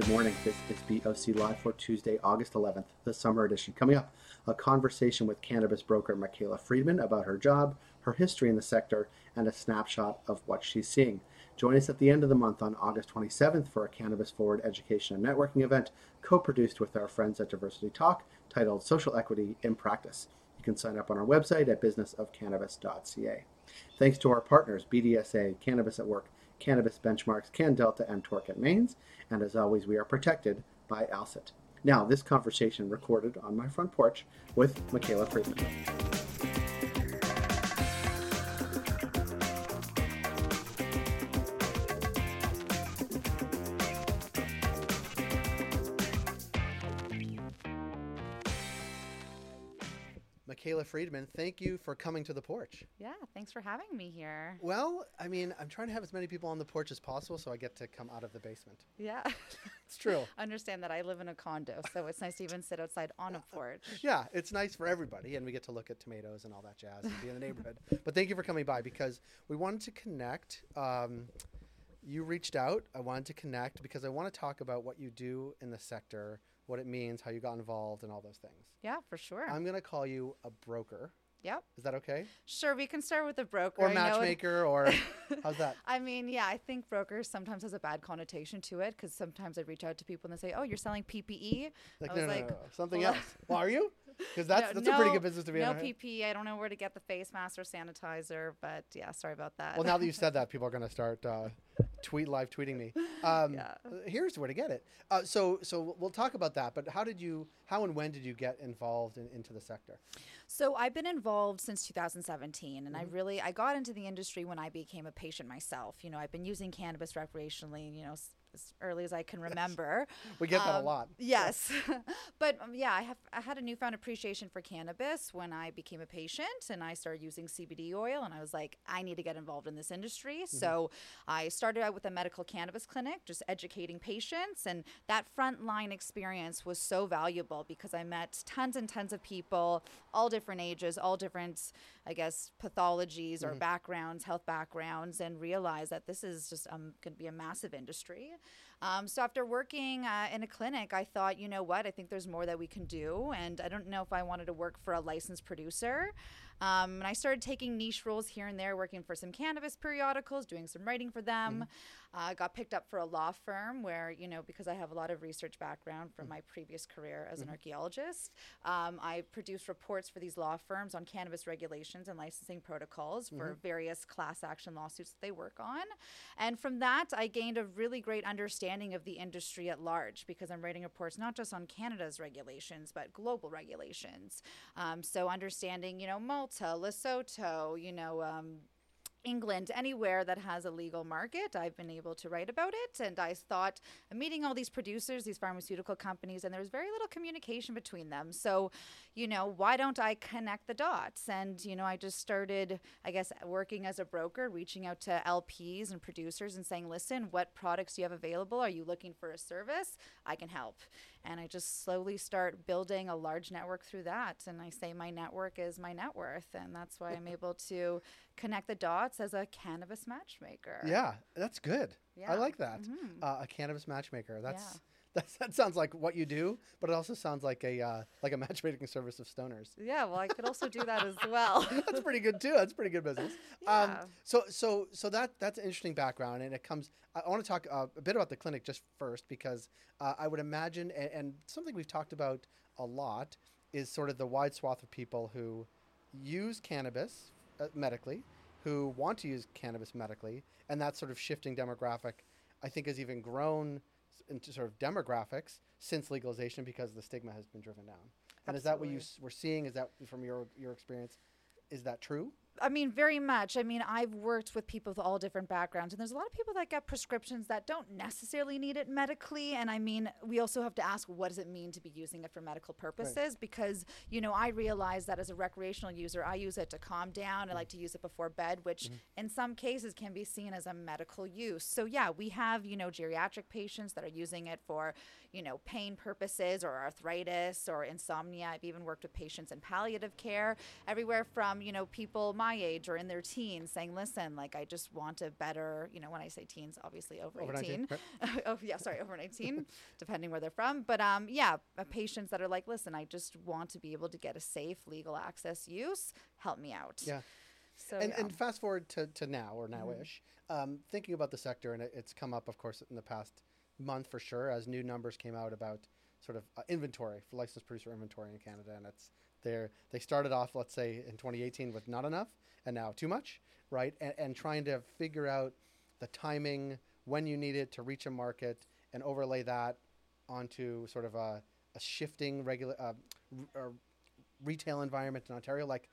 Good morning. This is BOC Live for Tuesday, August 11th, the summer edition. Coming up, a conversation with cannabis broker Michaela Friedman about her job, her history in the sector, and a snapshot of what she's seeing. Join us at the end of the month on August 27th for a Cannabis Forward education and networking event co produced with our friends at Diversity Talk titled Social Equity in Practice. You can sign up on our website at businessofcannabis.ca. Thanks to our partners, BDSA, Cannabis at Work, Cannabis Benchmarks, CannDelta and Torkin Manes. And as always, we are protected by ALCIT. Now, this conversation recorded on my front porch with Michaela Friedman. Friedman, thank you for coming to the porch. Yeah, thanks for having me here. Well, I mean, I'm trying to have as many people on the porch as possible so I get to come out of the basement. Yeah. It's true. Understand that I live in a condo, so it's nice to even sit outside on a porch. Yeah, it's nice for everybody, and we get to look at tomatoes and all that jazz and be in the neighborhood. But thank you for coming by because we wanted to connect. Um, you reached out. I wanted to connect because I want to talk about what you do in the sector, what it means, how you got involved, and all those things. Yeah, for sure. I'm going to call you a broker. Yep. Is that okay? Sure, we can start with a broker. Or matchmaker, or how's that? I mean, yeah, I think broker sometimes has a bad connotation to it because sometimes I reach out to people and they say, "Oh, you're selling PPE." Like, I no, was no, like, no, no, something well- else. Well, are you? Because that's No- that's a pretty good business to be No in. right? PP. I don't know where to get the face mask or sanitizer, but yeah, sorry about that. Well, now that you said that, people are going to start uh, tweet live tweeting me. Um, Yeah. Here's where to get it. Uh, so, so we'll talk about that. But how did you? How and when did you get involved in, into the sector? So I've been involved since 2017, and I Mm-hmm. really I got into the industry when I became a patient myself. You know, I've been using cannabis recreationally, you know, s- as early as I can remember. We get that a Um, lot. Yes, but um, yeah, I have I had a newfound appreciation for cannabis when I became a patient and I started using CBD oil, and I was like, I need to get involved in this industry. So I started out with a medical cannabis clinic, just educating patients, and that frontline experience was so valuable because I met tons and tons of people, all different ages, all different, I guess, pathologies or backgrounds, health backgrounds, and realized that this is just um, going to be a massive industry. Um, so after working uh, in a clinic, I thought, you know what? I think there's more that we can do, and I don't know if I wanted to work for a licensed producer. Um, and I started taking niche roles here and there, working for some cannabis periodicals, doing some writing for them. Uh, got picked up for a law firm where, you know, because I have a lot of research background from my previous career as an archaeologist, um, I produced reports for these law firms on cannabis regulations and licensing protocols for various class action lawsuits that they work on. And from that, I gained a really great understanding of the industry at large because I'm writing reports not just on Canada's regulations, but global regulations. Um, so understanding, you know, Malta, Lesotho, you know, um, England, anywhere that has a legal market, I've been able to write about it. And I thought, I'm meeting all these producers, these pharmaceutical companies, and there's very little communication between them. So, you know, why don't I connect the dots? And, you know, I just started, I guess, working as a broker, reaching out to LPs and producers and saying, listen, what products do you have available? Are you looking for a service? I can help. And I just slowly start building a large network through that. And I say my network is my net worth. And that's why I'm able to connect the dots as a cannabis matchmaker. Yeah, that's good. Yeah. I like that. Mhm. Uh, a cannabis matchmaker. That's. Yeah. That's, that sounds like what you do, but it also sounds like a uh, like a matchmaking service of stoners. Yeah, well, I could also do that as well. That's pretty good too. That's pretty good business. Yeah. Um, so so so that that's an interesting background, and it comes. I want to talk uh, a bit about the clinic just first because uh, I would imagine, and, and something we've talked about a lot is sort of the wide swath of people who use cannabis uh, medically, who want to use cannabis medically, and that sort of shifting demographic, I think, has even grown into sort of demographics since legalization because the stigma has been driven down. And is that what you Absolutely. s- were seeing? Is that from your your experience? Is that true? I mean, very much. I mean, I've worked with people with all different backgrounds, and there's a lot of people that get prescriptions that don't necessarily need it medically. And I mean, we also have to ask, what does it mean to be using it for medical purposes? Because, you know, I realize that as a recreational user, I use it to calm down. I mm. like to use it before bed, which mm-hmm. in some cases can be seen as a medical use. So, yeah, we have, you know, geriatric patients that are using it for, you know, pain purposes or arthritis or insomnia. I've even worked with patients in palliative care, everywhere from, you know, people my age or in their teens saying, listen, like I just want a better, you know, when I say teens, obviously over, Over 18. 19, oh, yeah, sorry, over 19, depending where they're from. But um, yeah, uh, patients that are like, listen, I just want to be able to get a safe legal access use. Help me out. Yeah. So and, yeah. Mm-hmm. and fast forward to, to now or now-ish, um, thinking about the sector, and it, it's come up, of course, in the past month for sure, as new numbers came out about sort of uh, inventory for licensed producer inventory in Canada, and it's there. They started off, let's say, in 2018 with not enough, and now too much, right? And, and trying to figure out the timing, when you need it to reach a market, and overlay that onto sort of a, a shifting uh, r- retail environment in Ontario, like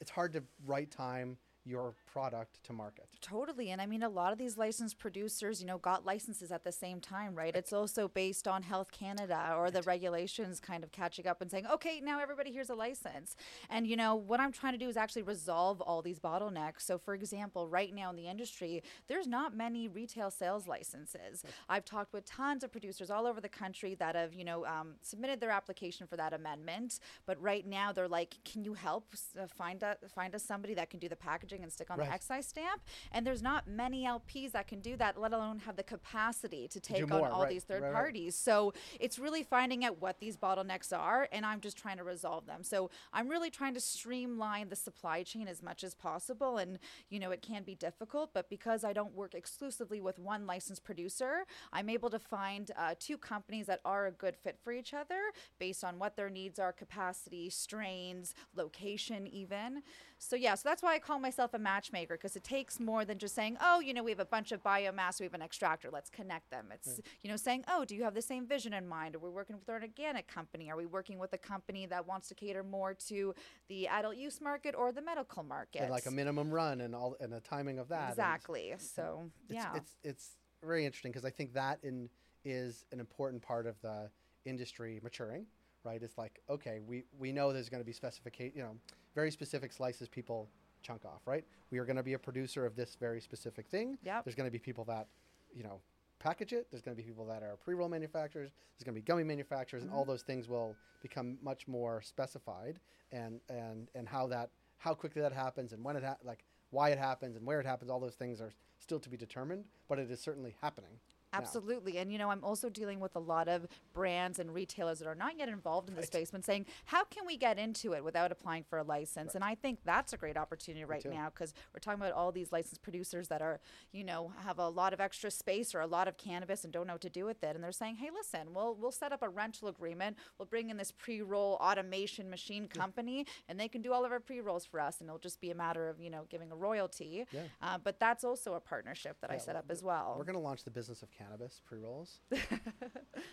it's hard to right time your product to market. Totally. And I mean, a lot of these licensed producers, you know, got licenses at the same time, right? It's also based on Health Canada or the regulations kind of catching up and saying, okay, now everybody here's a license. And, you know, what I'm trying to do is actually resolve all these bottlenecks. So, for example, right now in the industry, there's not many retail sales licenses. I've talked with tons of producers all over the country that have, you know, um, submitted their application for that amendment. But right now they're like, can you help uh, find, a, find us somebody that can do the packaging and stick on Right. the excise stamp? And there's not many LPs that can do that, let alone have the capacity to take more, on all right, these third right. parties. So it's really finding out what these bottlenecks are, and I'm just trying to resolve them. So I'm really trying to streamline the supply chain as much as possible. And, you know, it can be difficult, but because I don't work exclusively with one licensed producer, I'm able to find uh, two companies that are a good fit for each other based on what their needs are capacity, strains, location, even. So, yeah, so that's why I call myself a matchmaker because it takes more than just saying, oh, you know, we have a bunch of biomass, we have an extractor, let's connect them. It's, you know, saying, oh, do you have the same vision in mind? Are we working with an organic company? Are we working with a company that wants to cater more to the adult use market or the medical market? And like a minimum run and all and the timing of that. and Exactly. Mm, so, It's, yeah. it's it's very interesting because I think that in is an important part of the industry maturing, right? It's like okay, we we know there's going to be specification, you know, very specific slices people chunk off, right? We are going to be a producer of this very specific thing. Yep. There's going to be people that, you know, package it. There's going to be people that are pre-roll manufacturers. There's going to be gummy manufacturers, and all mm-hmm. those things will become much more specified. And and and how that how quickly that happens and when it ha- like why it happens and where it happens. All those things are still to be determined, but it is certainly happening. Absolutely. And, you know, I'm also dealing with a lot of brands and retailers that are not yet involved in the space, but saying, how can we get into it without applying for a license? And I think that's a great opportunity right now because we're talking about all these licensed producers that are, you know, have a lot of extra space or a lot of cannabis and don't know what to do with it. And they're saying, hey, listen, we'll, we'll set up a rental agreement. We'll bring in this pre roll automation machine company and they can do all of our pre rolls for us. And it'll just be a matter of, you know, giving a royalty. Yeah. Uh, but that's also a partnership that I set well, up as well. We're going to launch the business of cannabis pre rolls.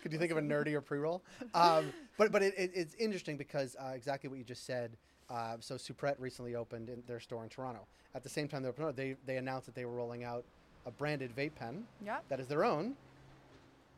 Could you think of a nerdier pre roll? Um, but but it, it, it's interesting because uh, exactly what you just said. Uh, so Superette recently opened in their store in Toronto. At the same time they opened, they they announced that they were rolling out a branded vape pen Yep. that is their own.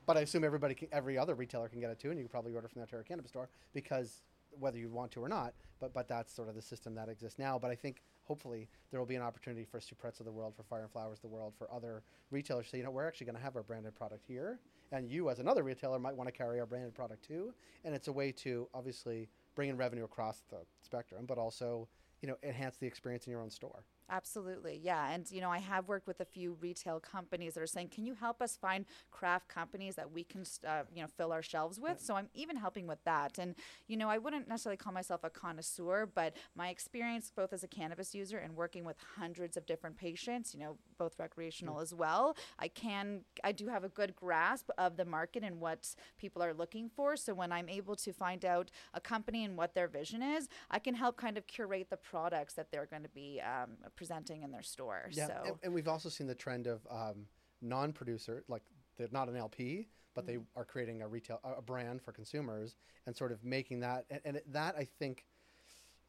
But I assume everybody, can, every other retailer can get it too, and you can probably order from the Ontario Cannabis Store because whether you want to or not. But but that's sort of the system that exists now. But I think hopefully there will be an opportunity for Superettes of the world, for Fire and Flowers of the world, for other retailers say, you know, we're actually going to have our branded product here, and you as another retailer might want to carry our branded product too. And it's a way to obviously bring in revenue across the spectrum, but also you know enhance the experience in your own store. Absolutely, yeah. And you know, I have worked with a few retail companies that are saying, "Can you help us find craft companies that we can, uh, you know, fill our shelves with?" So I'm even helping with that. And you know, I wouldn't necessarily call myself a connoisseur, but my experience both as a cannabis user and working with hundreds of different patients, you know, both recreational as well, I can, I do have a good grasp of the market and what people are looking for. So when I'm able to find out a company and what their vision is, I can help kind of curate the products that they're going to be um, presenting in their store. Yeah, So and, and we've also seen the trend of um, non-producer, like they're not an LP, but they are creating a retail a a brand for consumers and sort of making that. And, and that I think,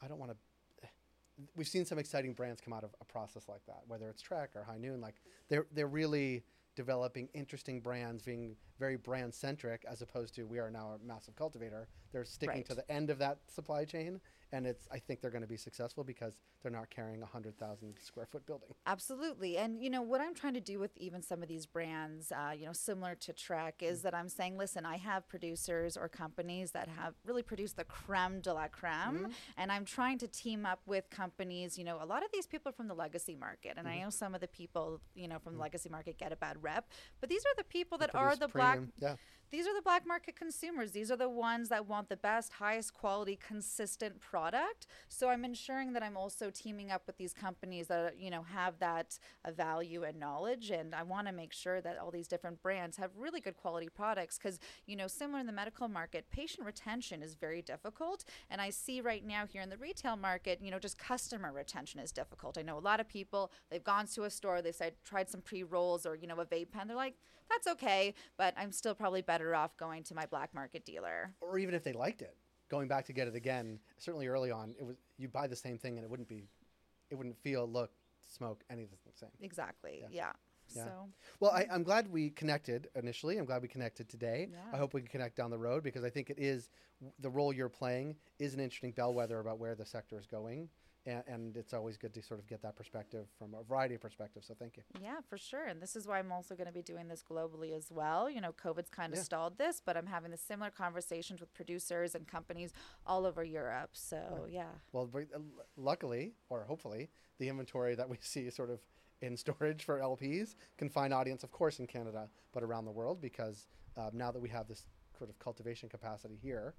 I don't want to. We've seen some exciting brands come out of a process like that, whether it's Trek or High Noon. Like they're they're really developing interesting brands, being very brand centric, as opposed to we are now a massive cultivator. They're sticking Right. to the end of that supply chain, and it's I think they're going to be successful because they're not carrying a hundred thousand square foot building. Absolutely. And, you know, what I'm trying to do with even some of these brands, uh, you know, similar to Trek, Mm. is that I'm saying, listen, I have producers or companies that have really produced the creme de la creme. Mm-hmm. And I'm trying to team up with companies, you know, a lot of these people are from the legacy market. And I Mm-hmm. know some of the people, you know, from the legacy market get a bad rep, but these are the people that are the black premium- yeah. These are the black market consumers. These are the ones that want the best, highest quality, consistent product. So I'm ensuring that I'm also teaming up with these companies that you know have that uh, value and knowledge, and I want to make sure that all these different brands have really good quality products. Because you know, similar in the medical market, patient retention is very difficult, and I see right now here in the retail market, you know, just customer retention is difficult. I know a lot of people they've gone to a store, they've said tried some pre rolls or you know a vape pen, they're like, that's okay, but I'm still probably better off going to my black market dealer. Or even if they liked it, going back to get it again. Certainly early on, it was you buy the same thing and it wouldn't be, it wouldn't feel, look, smoke, anything the same. Exactly. Yeah. Yeah. Yeah. So Well, I, I'm glad we connected initially. I'm glad we connected today. Yeah. I hope we can connect down the road because I think it is the role you're playing is an interesting bellwether about where the sector is going, and, and it's always good to sort of get that perspective from a variety of perspectives. So thank you. yeah, for sure. And this is why I'm also going to be doing this globally as well. You know, COVID's kind of Yeah. stalled this, but I'm having the similar conversations with producers and companies all over Europe. So yeah. Well, uh, luckily or hopefully, the inventory that we see sort of in storage for LPs can find audience, of course, in Canada, but around the world because uh, now that we have this sort of cultivation capacity here,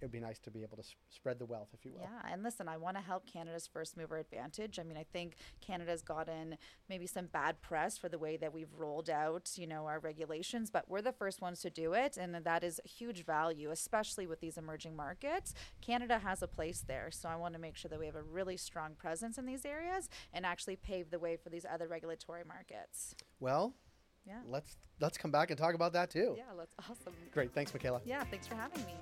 it would be nice to be able to s- spread the wealth, if you will. Yeah, and listen, I want to help Canada's first mover advantage. I mean, I think Canada's gotten maybe some bad press for the way that we've rolled out, you know, our regulations, but we're the first ones to do it, and that is huge value, especially with these emerging markets. Canada has a place there, so I want to make sure that we have a really strong presence in these areas and actually pave the way for these other regulatory markets. Well, Yeah. let's let's come back and talk about that too. Yeah, that's awesome. Great, thanks, Michaela. Yeah, thanks for having me.